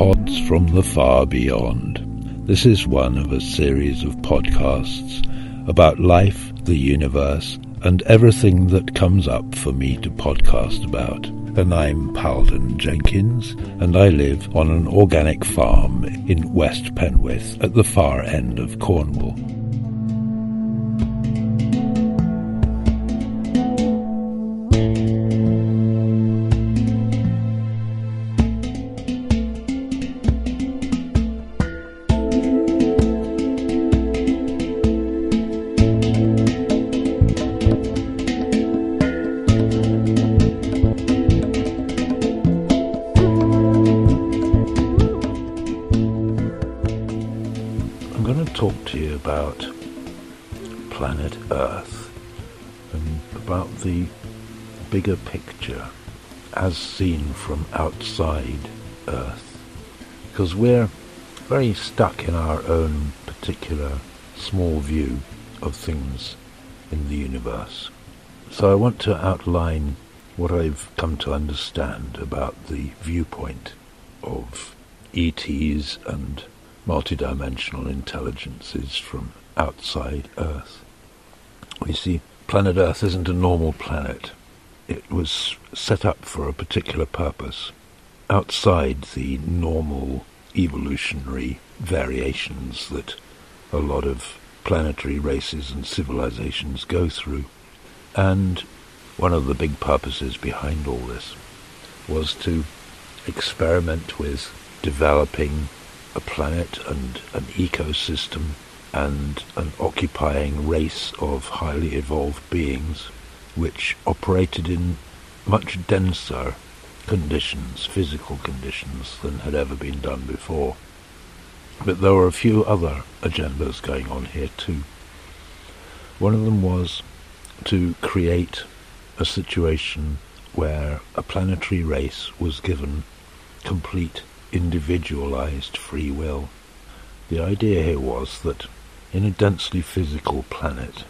Pods from the Far Beyond. This is one of a series of podcasts about life, the universe, and everything that comes up for me to podcast about. And I'm Palden Jenkins, and I live on an organic farm in West Penwith at the far end of Cornwall. From outside Earth. Because we're very stuck in our own particular small view of things in the universe. So I want to outline what I've come to understand about the viewpoint of ETs and multidimensional intelligences from outside Earth. We see planet Earth isn't a normal planet. It was set up for a particular purpose outside the normal evolutionary variations that a lot of planetary races and civilizations go through. And one of the big purposes behind all this was to experiment with developing a planet and an ecosystem and an occupying race of highly evolved beings which operated in much denser conditions, physical conditions, than had ever been done before. But there were a few other agendas going on here too. One of them was to create a situation where a planetary race was given complete individualized free will. The idea here was that in a densely physical planet,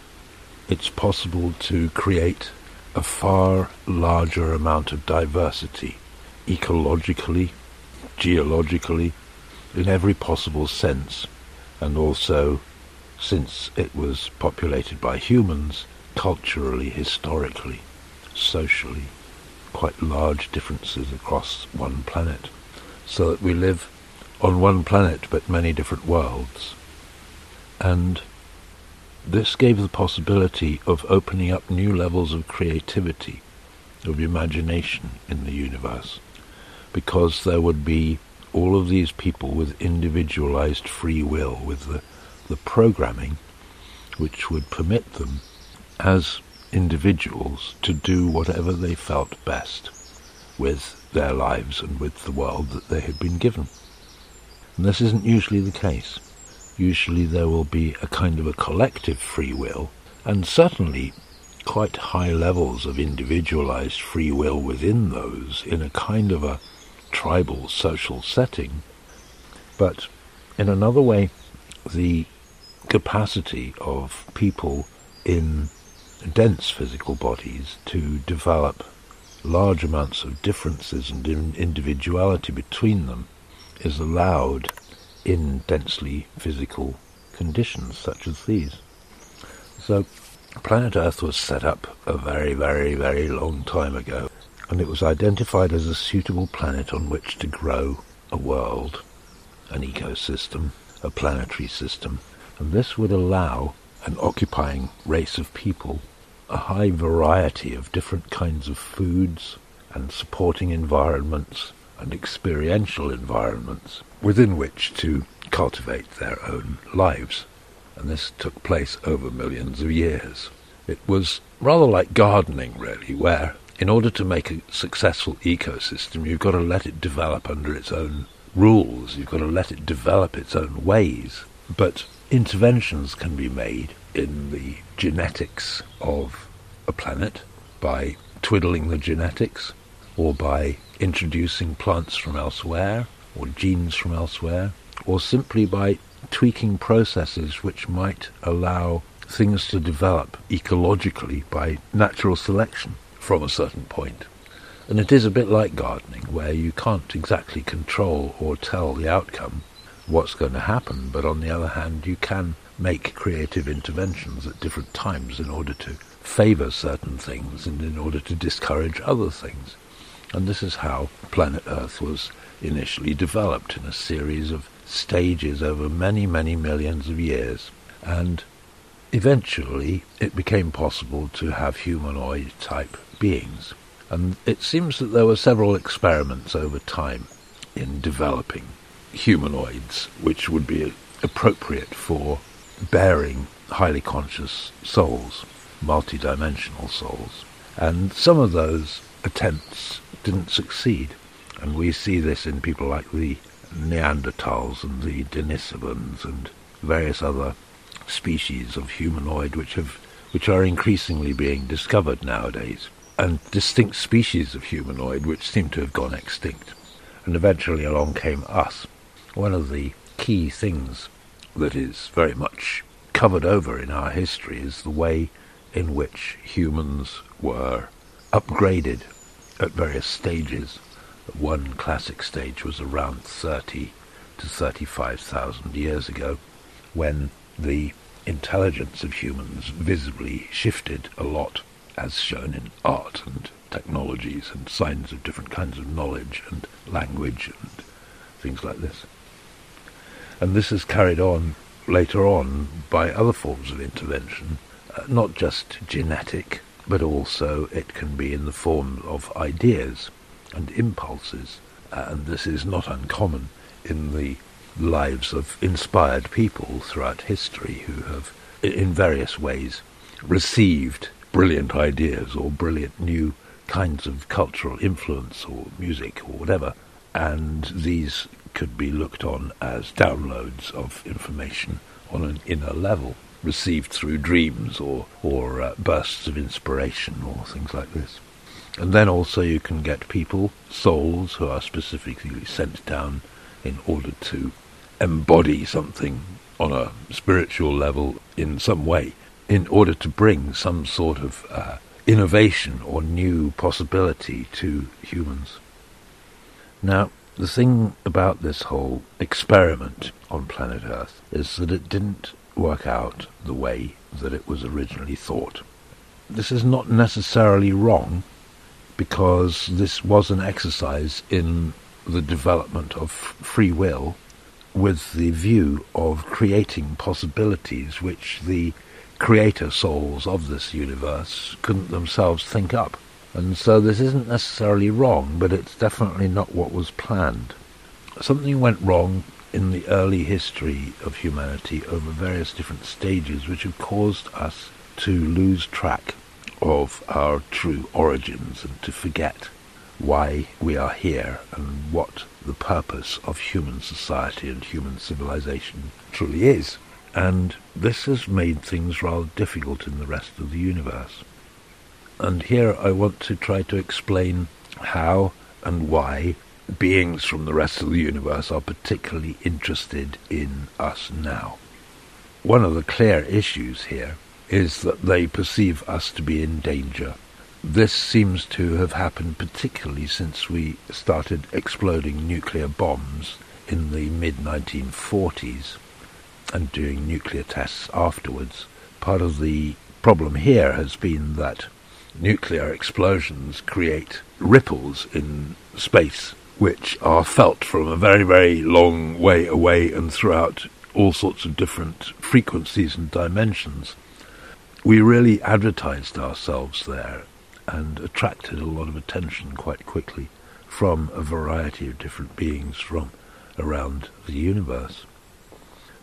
it's possible to create a far larger amount of diversity, ecologically, geologically, in every possible sense, and also, since it was populated by humans, culturally, historically, socially, quite large differences across one planet so that we live on one planet but many different worlds. And this gave the possibility of opening up new levels of creativity, of imagination in the universe, because there would be all of these people with individualized free will, with the, the programming which would permit them as individuals to do whatever they felt best with their lives and with the world that they had been given. And this isn't usually the case. Usually there will be a kind of a collective free will, and certainly quite high levels of individualized free will within those in a kind of a tribal social setting. But in another way, the capacity of people in dense physical bodies to develop large amounts of differences and individuality between them is allowed in densely physical conditions such as these. So, planet Earth was set up a very, very, very long time ago, and it was identified as a suitable planet on which to grow a world, an ecosystem, a planetary system, and this would allow an occupying race of people a high variety of different kinds of foods and supporting environments and experiential environments within which to cultivate their own lives. And this took place over millions of years. It was rather like gardening, really, where in order to make a successful ecosystem, you've got to let it develop under its own rules. You've got to let it develop its own ways. But interventions can be made in the genetics of a planet by twiddling the genetics or by introducing plants from elsewhere or genes from elsewhere or simply by tweaking processes which might allow things to develop ecologically by natural selection from a certain point. And it is a bit like gardening, where you can't exactly control or tell the outcome, what's going to happen, but on the other hand, you can make creative interventions at different times in order to favour certain things and in order to discourage other things. And this is how planet Earth was initially developed in a series of stages over many, many millions of years. And eventually it became possible to have humanoid type beings. And it seems that there were several experiments over time in developing humanoids which would be appropriate for bearing highly conscious souls, multidimensional souls. And some of those attempts didn't succeed. And we see this in people like the Neanderthals and the Denisovans and various other species of humanoid which have which are increasingly being discovered nowadays, and distinct species of humanoid which seem to have gone extinct. And eventually along came us. One of the key things that is very much covered over in our history is the way in which humans were upgraded at various stages one classic stage was around 30 to 35,000 years ago, when the intelligence of humans visibly shifted a lot, as shown in art and technologies and signs of different kinds of knowledge and language and things like this. And this is carried on later on by other forms of intervention, uh, not just genetic, but also it can be in the form of ideas and impulses. Uh, and this is not uncommon in the lives of inspired people throughout history who have, in various ways, received brilliant ideas or brilliant new kinds of cultural influence or music or whatever. And these could be looked on as downloads of information on an inner level, received through dreams or, or uh, bursts of inspiration or things like this. And then also you can get people, souls, who are specifically sent down in order to embody something on a spiritual level in some way, in order to bring some sort of uh, innovation or new possibility to humans. Now, the thing about this whole experiment on planet Earth is that it didn't work out the way that it was originally thought. This is not necessarily wrong, because this was an exercise in the development of free will with the view of creating possibilities which the creator souls of this universe couldn't themselves think up. And so this isn't necessarily wrong, but it's definitely not what was planned. Something went wrong in the early history of humanity over various different stages which have caused us to lose track of our true origins and to forget why we are here and what the purpose of human society and human civilization truly is. And this has made things rather difficult in the rest of the universe. And here I want to try to explain how and why beings from the rest of the universe are particularly interested in us now. One of the clear issues here is that they perceive us to be in danger. This seems to have happened particularly since we started exploding nuclear bombs in the mid 1940s and doing nuclear tests afterwards. Part of the problem here has been that nuclear explosions create ripples in space which are felt from a very, very long way away and throughout all sorts of different frequencies and dimensions we really advertised ourselves there and attracted a lot of attention quite quickly from a variety of different beings from around the universe.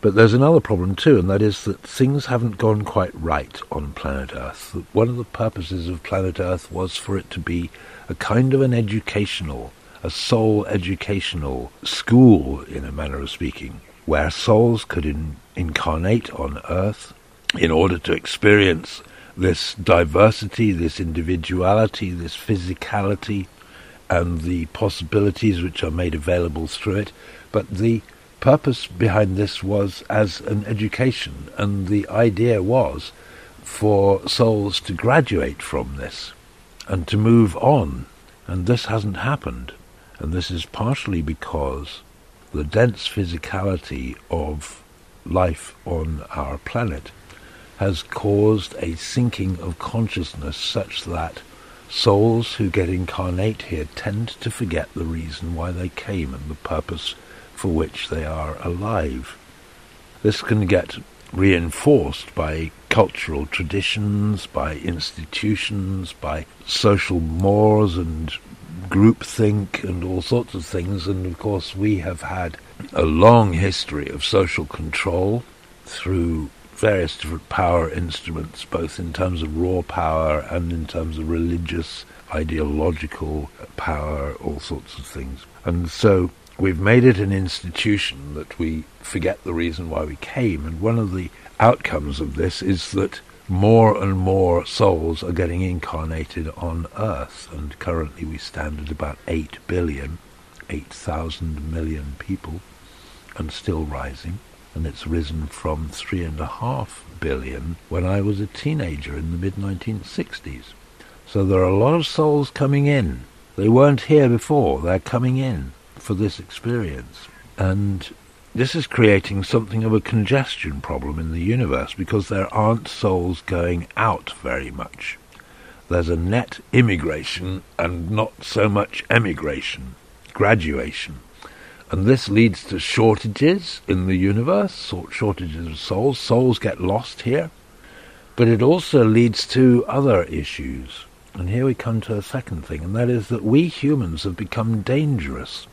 But there's another problem too, and that is that things haven't gone quite right on planet Earth. One of the purposes of planet Earth was for it to be a kind of an educational, a soul educational school, in a manner of speaking, where souls could in, incarnate on Earth in order to experience this diversity, this individuality, this physicality, and the possibilities which are made available through it. But the purpose behind this was as an education, and the idea was for souls to graduate from this and to move on. And this hasn't happened. And this is partially because the dense physicality of life on our planet has caused a sinking of consciousness such that souls who get incarnate here tend to forget the reason why they came and the purpose for which they are alive. This can get reinforced by cultural traditions, by institutions, by social mores and groupthink and all sorts of things. And of course, we have had a long history of social control through various different power instruments, both in terms of raw power and in terms of religious, ideological power, all sorts of things. And so we've made it an institution that we forget the reason why we came. And one of the outcomes of this is that more and more souls are getting incarnated on Earth. And currently we stand at about 8 billion, 8,000 million people, and still rising and it's risen from three and a half billion when I was a teenager in the mid 1960s. So there are a lot of souls coming in. They weren't here before, they're coming in for this experience. And this is creating something of a congestion problem in the universe because there aren't souls going out very much. There's a net immigration and not so much emigration, graduation. And this leads to shortages in the universe, shortages of souls. Souls get lost here. But it also leads to other issues. And here we come to a second thing, and that is that we humans have become dangerous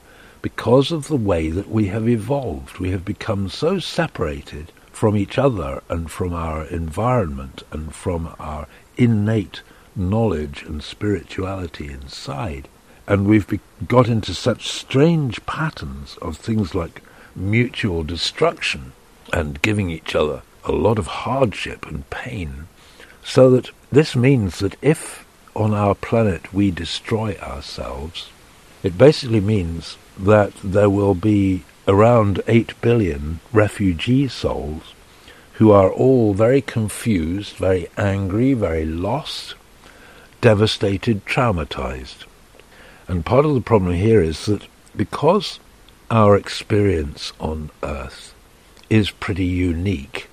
because of the way that we have evolved. We have become so separated from each other and from our environment and from our innate knowledge and spirituality inside and we've be- got into such strange patterns of things like mutual destruction and giving each other a lot of hardship and pain. So that this means that if on our planet we destroy ourselves, it basically means that there will be around 8 billion refugee souls who are all very confused, very angry, very lost, devastated, traumatized. And part of the problem here is that because our experience on Earth is pretty unique,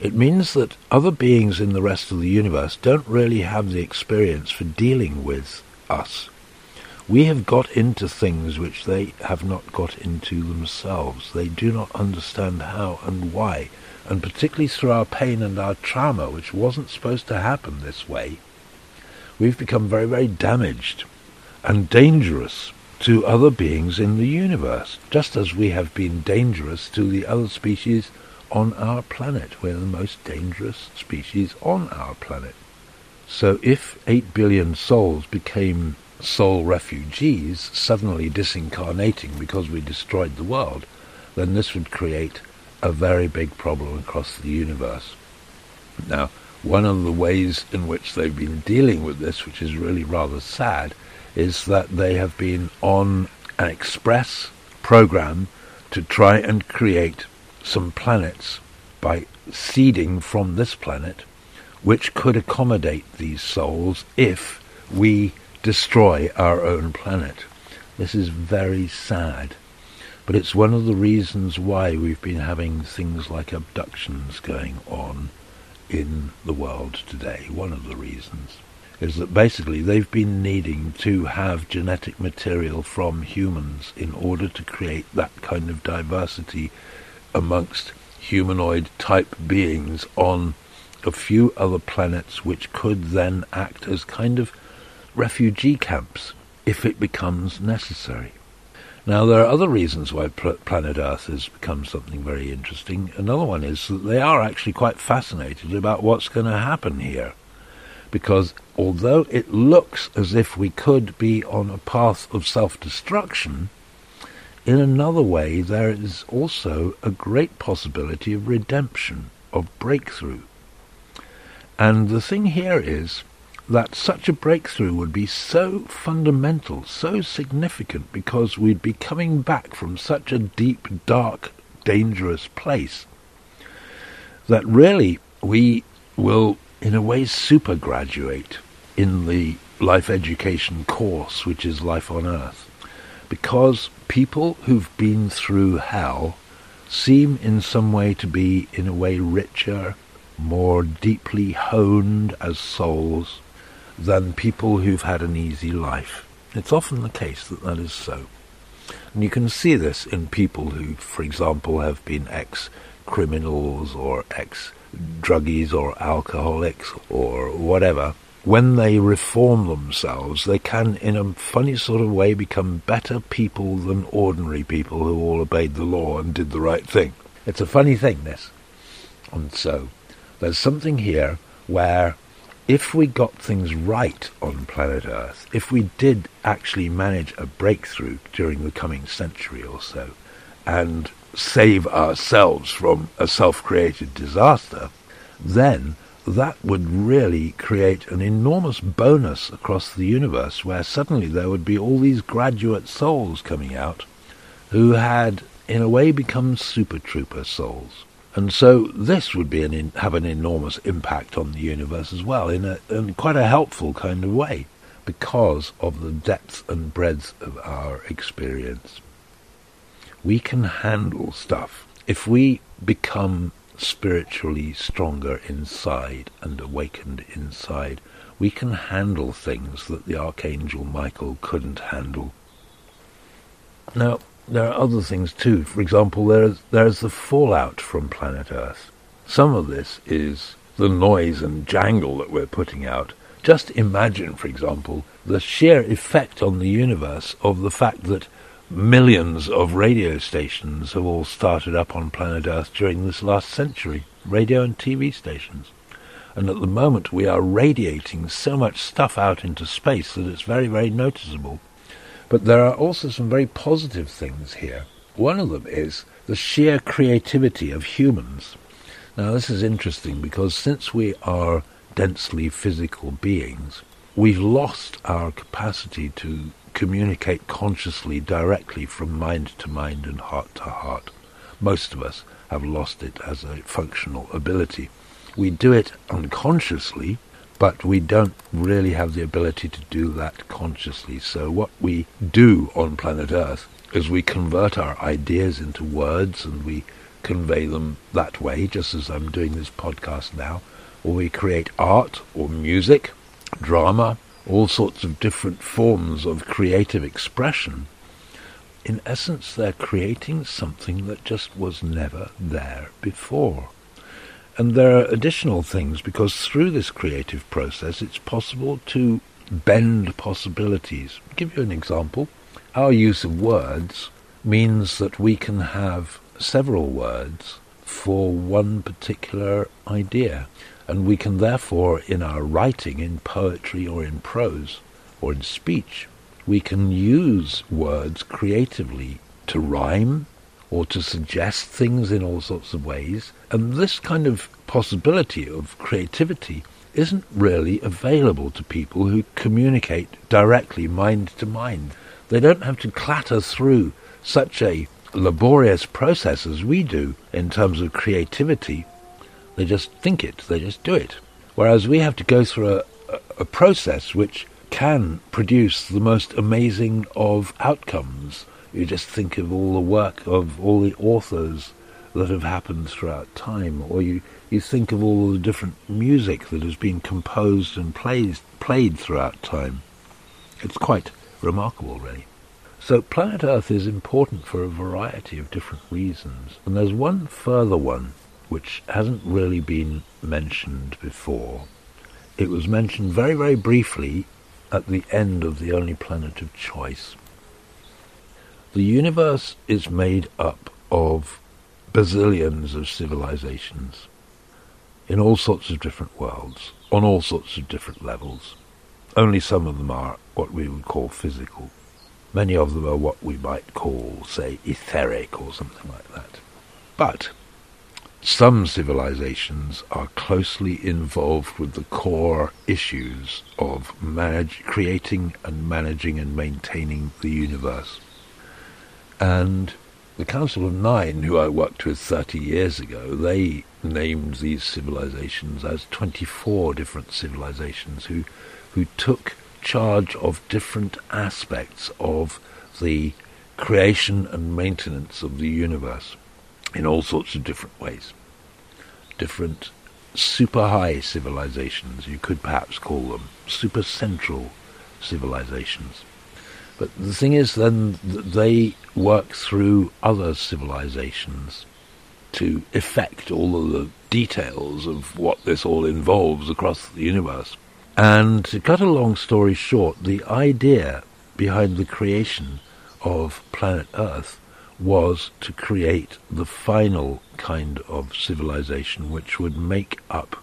it means that other beings in the rest of the universe don't really have the experience for dealing with us. We have got into things which they have not got into themselves. They do not understand how and why, and particularly through our pain and our trauma, which wasn't supposed to happen this way, we've become very, very damaged and dangerous to other beings in the universe, just as we have been dangerous to the other species on our planet. We're the most dangerous species on our planet. So if 8 billion souls became soul refugees, suddenly disincarnating because we destroyed the world, then this would create a very big problem across the universe. Now, one of the ways in which they've been dealing with this, which is really rather sad, is that they have been on an express program to try and create some planets by seeding from this planet which could accommodate these souls if we destroy our own planet. This is very sad. But it's one of the reasons why we've been having things like abductions going on in the world today. One of the reasons is that basically they've been needing to have genetic material from humans in order to create that kind of diversity amongst humanoid type beings on a few other planets which could then act as kind of refugee camps if it becomes necessary. Now, there are other reasons why pl- planet Earth has become something very interesting. Another one is that they are actually quite fascinated about what's going to happen here. Because although it looks as if we could be on a path of self destruction, in another way there is also a great possibility of redemption, of breakthrough. And the thing here is that such a breakthrough would be so fundamental, so significant, because we'd be coming back from such a deep, dark, dangerous place, that really we will, in a way, supergraduate in the life education course, which is Life on Earth, because people who've been through hell seem in some way to be, in a way, richer, more deeply honed as souls than people who've had an easy life. It's often the case that that is so. And you can see this in people who, for example, have been ex-criminals or ex-druggies or alcoholics or whatever. When they reform themselves, they can, in a funny sort of way, become better people than ordinary people who all obeyed the law and did the right thing. It's a funny thing, this. And so, there's something here where if we got things right on planet Earth, if we did actually manage a breakthrough during the coming century or so, and save ourselves from a self-created disaster, then that would really create an enormous bonus across the universe where suddenly there would be all these graduate souls coming out who had, in a way, become super trooper souls. And so this would be an in, have an enormous impact on the universe as well, in, a, in quite a helpful kind of way, because of the depth and breadth of our experience. We can handle stuff. If we become spiritually stronger inside and awakened inside, we can handle things that the Archangel Michael couldn't handle. Now, there are other things too. For example, there is, there is the fallout from planet Earth. Some of this is the noise and jangle that we're putting out. Just imagine, for example, the sheer effect on the universe of the fact that millions of radio stations have all started up on planet Earth during this last century, radio and TV stations. And at the moment we are radiating so much stuff out into space that it's very, very noticeable. But there are also some very positive things here. One of them is the sheer creativity of humans. Now, this is interesting because since we are densely physical beings, we've lost our capacity to communicate consciously directly from mind to mind and heart to heart. Most of us have lost it as a functional ability. We do it unconsciously but we don't really have the ability to do that consciously. So what we do on planet Earth is we convert our ideas into words and we convey them that way, just as I'm doing this podcast now, or we create art or music, drama, all sorts of different forms of creative expression. In essence, they're creating something that just was never there before. And there are additional things because through this creative process it's possible to bend possibilities. I'll give you an example. Our use of words means that we can have several words for one particular idea. And we can therefore, in our writing, in poetry or in prose or in speech, we can use words creatively to rhyme, or to suggest things in all sorts of ways. And this kind of possibility of creativity isn't really available to people who communicate directly mind to mind. They don't have to clatter through such a laborious process as we do in terms of creativity. They just think it, they just do it. Whereas we have to go through a, a, process which can produce the most amazing of outcomes you just think of all the work of all the authors that have happened throughout time, or you, you think of all the different music that has been composed and played, played throughout time. It's quite remarkable, really. So planet Earth is important for a variety of different reasons. And there's one further one which hasn't really been mentioned before. It was mentioned very, very briefly at the end of The Only Planet of Choice. The universe is made up of bazillions of civilizations in all sorts of different worlds, on all sorts of different levels. Only some of them are what we would call physical. Many of them are what we might call, say, etheric or something like that. But some civilizations are closely involved with the core issues of manage, creating and managing and maintaining the universe. And the Council of Nine, who I worked with 30 years ago, they named these civilizations as 24 different civilizations who, who took charge of different aspects of the creation and maintenance of the universe in all sorts of different ways. Different super high civilizations, you could perhaps call them, super central civilizations. But the thing is, then, they work through other civilizations to effect all of the details of what this all involves across the universe. And to cut a long story short, the idea behind the creation of planet Earth was to create the final kind of civilization which would make up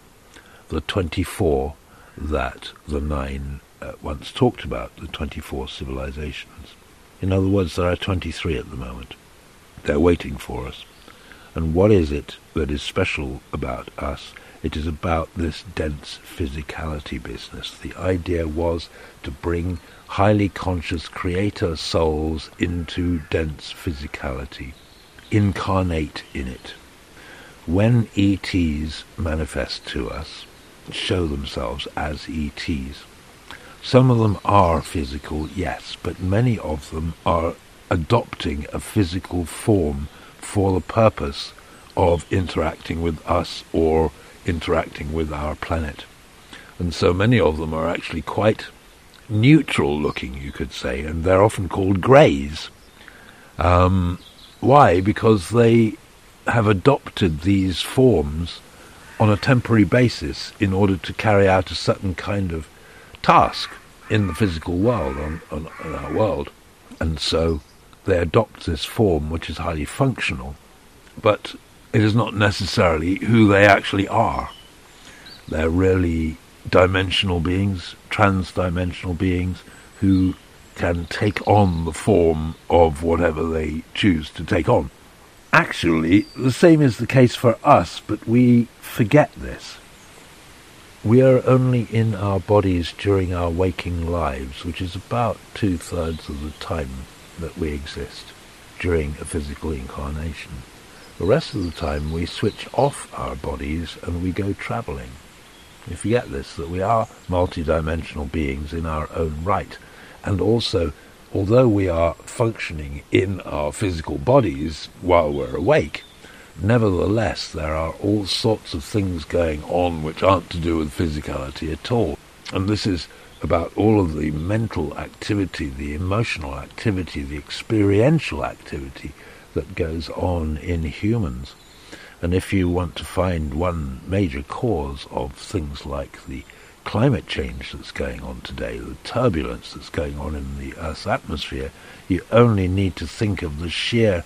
the 24 that the nine uh, once talked about, the 24 civilizations. In other words, there are 23 at the moment. They're waiting for us. And what is it that is special about us? It is about this dense physicality business. The idea was to bring highly conscious creator souls into dense physicality, incarnate in it. When ETs manifest to us, show themselves as ETs, some of them are physical, yes, but many of them are adopting a physical form for the purpose of interacting with us or interacting with our planet. And so many of them are actually quite neutral looking, you could say, and they're often called greys. Um, why? Because they have adopted these forms on a temporary basis in order to carry out a certain kind of task in the physical world, on, on, on our world. And so they adopt this form which is highly functional, but it is not necessarily who they actually are. They're really dimensional beings, trans-dimensional beings, who can take on the form of whatever they choose to take on. Actually, the same is the case for us, but we forget this. We are only in our bodies during our waking lives, which is about two-thirds of the time that we exist during a physical incarnation. The rest of the time we switch off our bodies and we go travelling. We forget this, that we are multidimensional beings in our own right. And also, although we are functioning in our physical bodies while we're awake, nevertheless there are all sorts of things going on which aren't to do with physicality at all. And this is about all of the mental activity, the emotional activity, the experiential activity that goes on in humans. And if you want to find one major cause of things like the climate change that's going on today, the turbulence that's going on in the Earth's atmosphere, you only need to think of the sheer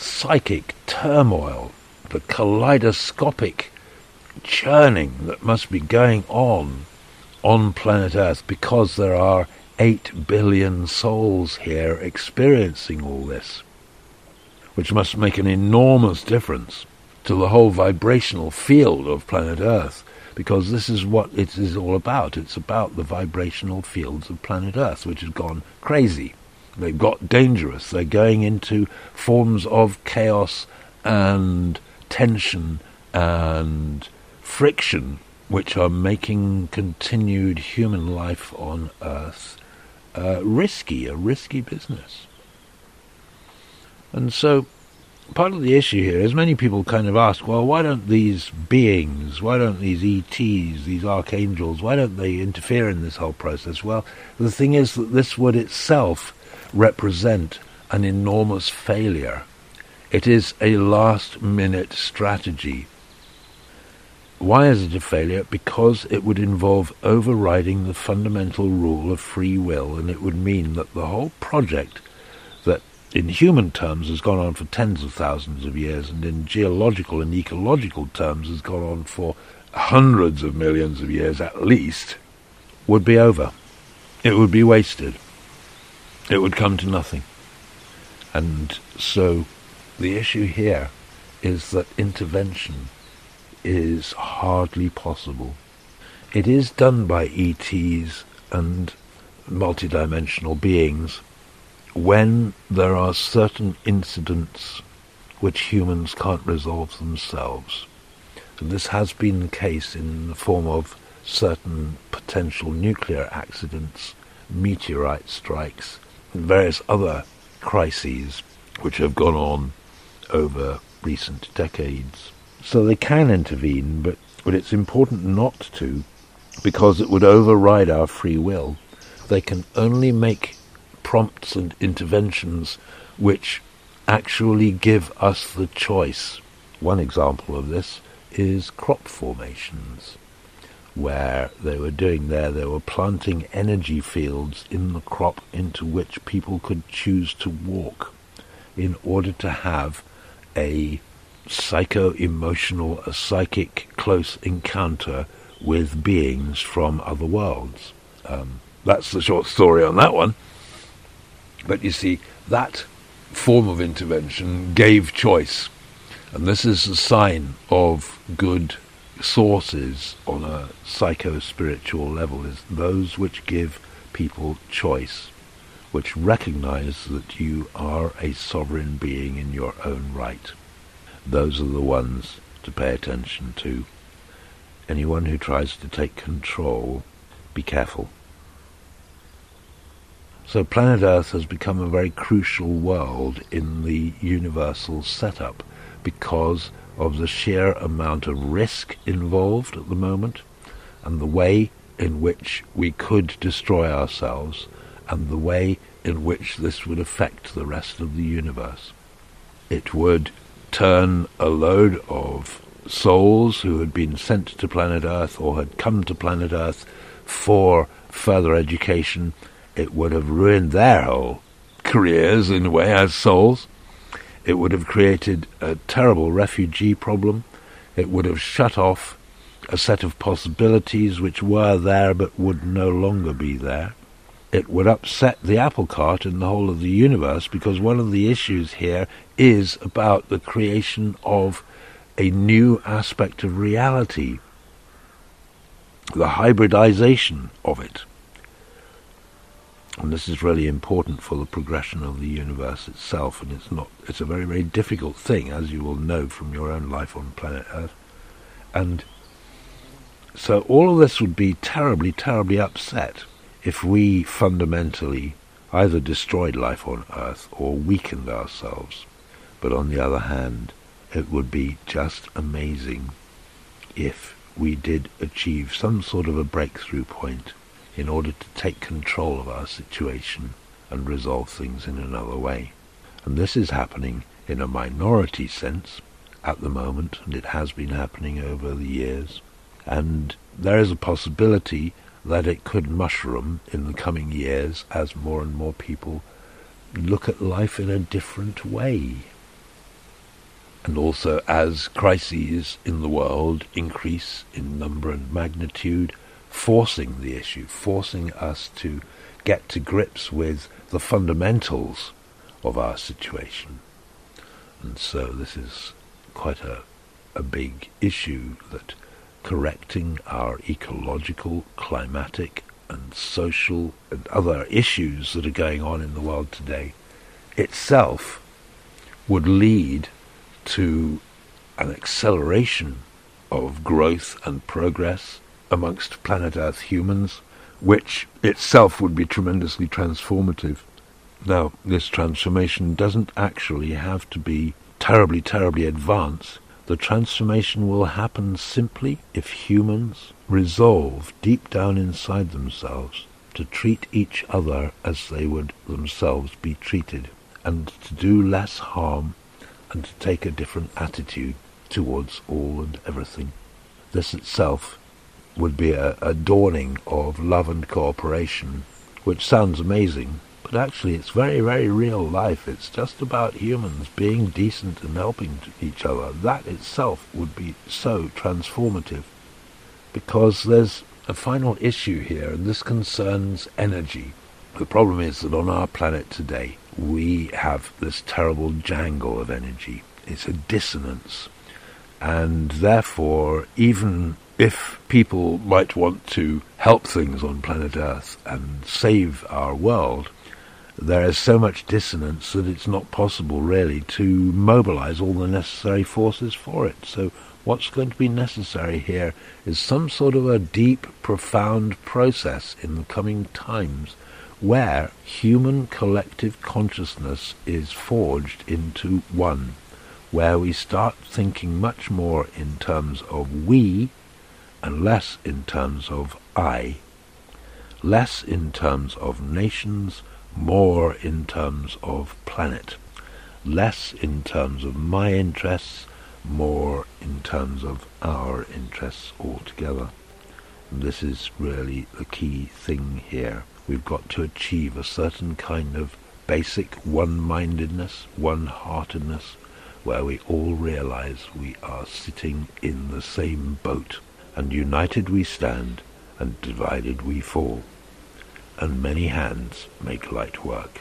psychic turmoil, the kaleidoscopic churning that must be going on on planet Earth because there are 8 billion souls here experiencing all this which must make an enormous difference to the whole vibrational field of planet Earth, because this is what it is all about. It's about the vibrational fields of planet Earth, which has gone crazy. They've got dangerous. They're going into forms of chaos and tension and friction, which are making continued human life on Earth uh, risky, a risky business. And so part of the issue here is many people kind of ask, well, why don't these beings, why don't these ETs, these archangels, why don't they interfere in this whole process? Well, the thing is that this would itself represent an enormous failure. It is a last minute strategy. Why is it a failure? Because it would involve overriding the fundamental rule of free will, and it would mean that the whole project that in human terms has gone on for tens of thousands of years, and in geological and ecological terms has gone on for hundreds of millions of years at least, would be over. It would be wasted. It would come to nothing. And so the issue here is that intervention is hardly possible. It is done by ETs and multidimensional beings when there are certain incidents which humans can't resolve themselves. And this has been the case in the form of certain potential nuclear accidents, meteorite strikes, various other crises which have gone on over recent decades. So they can intervene, but, but it's important not to because it would override our free will. They can only make prompts and interventions which actually give us the choice. One example of this is crop formations, where they were doing there, they were planting energy fields in the crop into which people could choose to walk in order to have a psycho-emotional, a psychic close encounter with beings from other worlds. Um, that's the short story on that one. But you see, that form of intervention gave choice. And this is a sign of good sources on a psycho-spiritual level, is those which give people choice, which recognize that you are a sovereign being in your own right. Those are the ones to pay attention to. Anyone who tries to take control, be careful. So planet Earth has become a very crucial world in the universal setup because of the sheer amount of risk involved at the moment and the way in which we could destroy ourselves and the way in which this would affect the rest of the universe. It would turn a load of souls who had been sent to planet Earth or had come to planet Earth for further education it would have ruined their whole careers in a way as souls. It would have created a terrible refugee problem. It would have shut off a set of possibilities which were there but would no longer be there. It would upset the apple cart in the whole of the universe because one of the issues here is about the creation of a new aspect of reality, the hybridization of it. And this is really important for the progression of the universe itself, and it's not it's a very, very difficult thing, as you will know from your own life on planet Earth. And so all of this would be terribly, terribly upset if we fundamentally either destroyed life on Earth or weakened ourselves. But on the other hand, it would be just amazing if we did achieve some sort of a breakthrough point in order to take control of our situation and resolve things in another way. And this is happening in a minority sense at the moment, and it has been happening over the years. And there is a possibility that it could mushroom in the coming years as more and more people look at life in a different way. And also as crises in the world increase in number and magnitude, forcing the issue, forcing us to get to grips with the fundamentals of our situation. And so this is quite a, a big issue that correcting our ecological, climatic and social and other issues that are going on in the world today itself would lead to an acceleration of growth and progress amongst planet Earth humans, which itself would be tremendously transformative. Now, this transformation doesn't actually have to be terribly, terribly advanced. The transformation will happen simply if humans resolve deep down inside themselves to treat each other as they would themselves be treated, and to do less harm and to take a different attitude towards all and everything. This itself would be a, a dawning of love and cooperation, which sounds amazing, But actually, it's very, very real life. It's just about humans being decent and helping each other. That itself would be so transformative. Because there's a final issue here, and this concerns energy. The problem is that on our planet today, we have this terrible jangle of energy. It's a dissonance. And therefore, even if people might want to help things on planet Earth and save our world, there is so much dissonance that it's not possible really to mobilize all the necessary forces for it. So what's going to be necessary here is some sort of a deep, profound process in the coming times where human collective consciousness is forged into one, where we start thinking much more in terms of we and less in terms of I, less in terms of nations, more in terms of planet, less in terms of my interests, more in terms of our interests altogether. And this is really the key thing here. We've got to achieve a certain kind of basic one-mindedness, one-heartedness, where we all realize we are sitting in the same boat and united we stand, and divided we fall, and many hands make light work.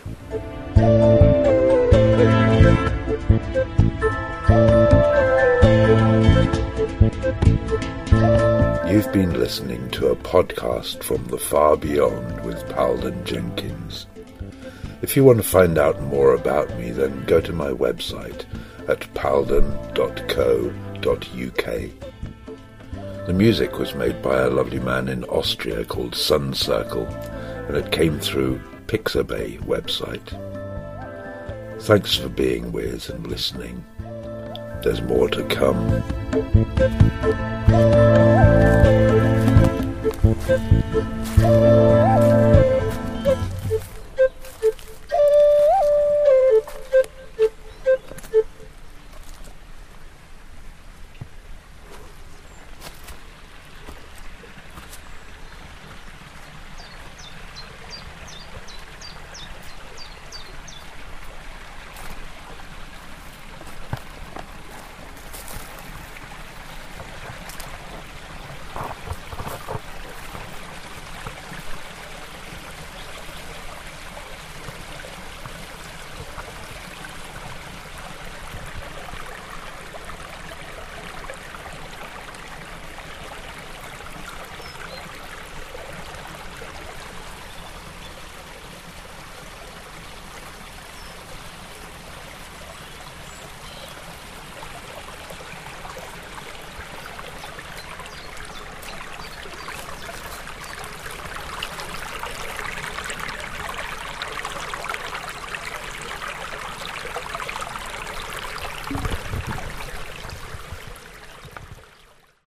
You've been listening to a podcast from the far beyond with Palden Jenkins. If you want to find out more about me, then go to my website at palden.co.uk the music was made by a lovely man in Austria called Sun Circle, and it came through Pixabay website. Thanks for being with and listening. There's more to come.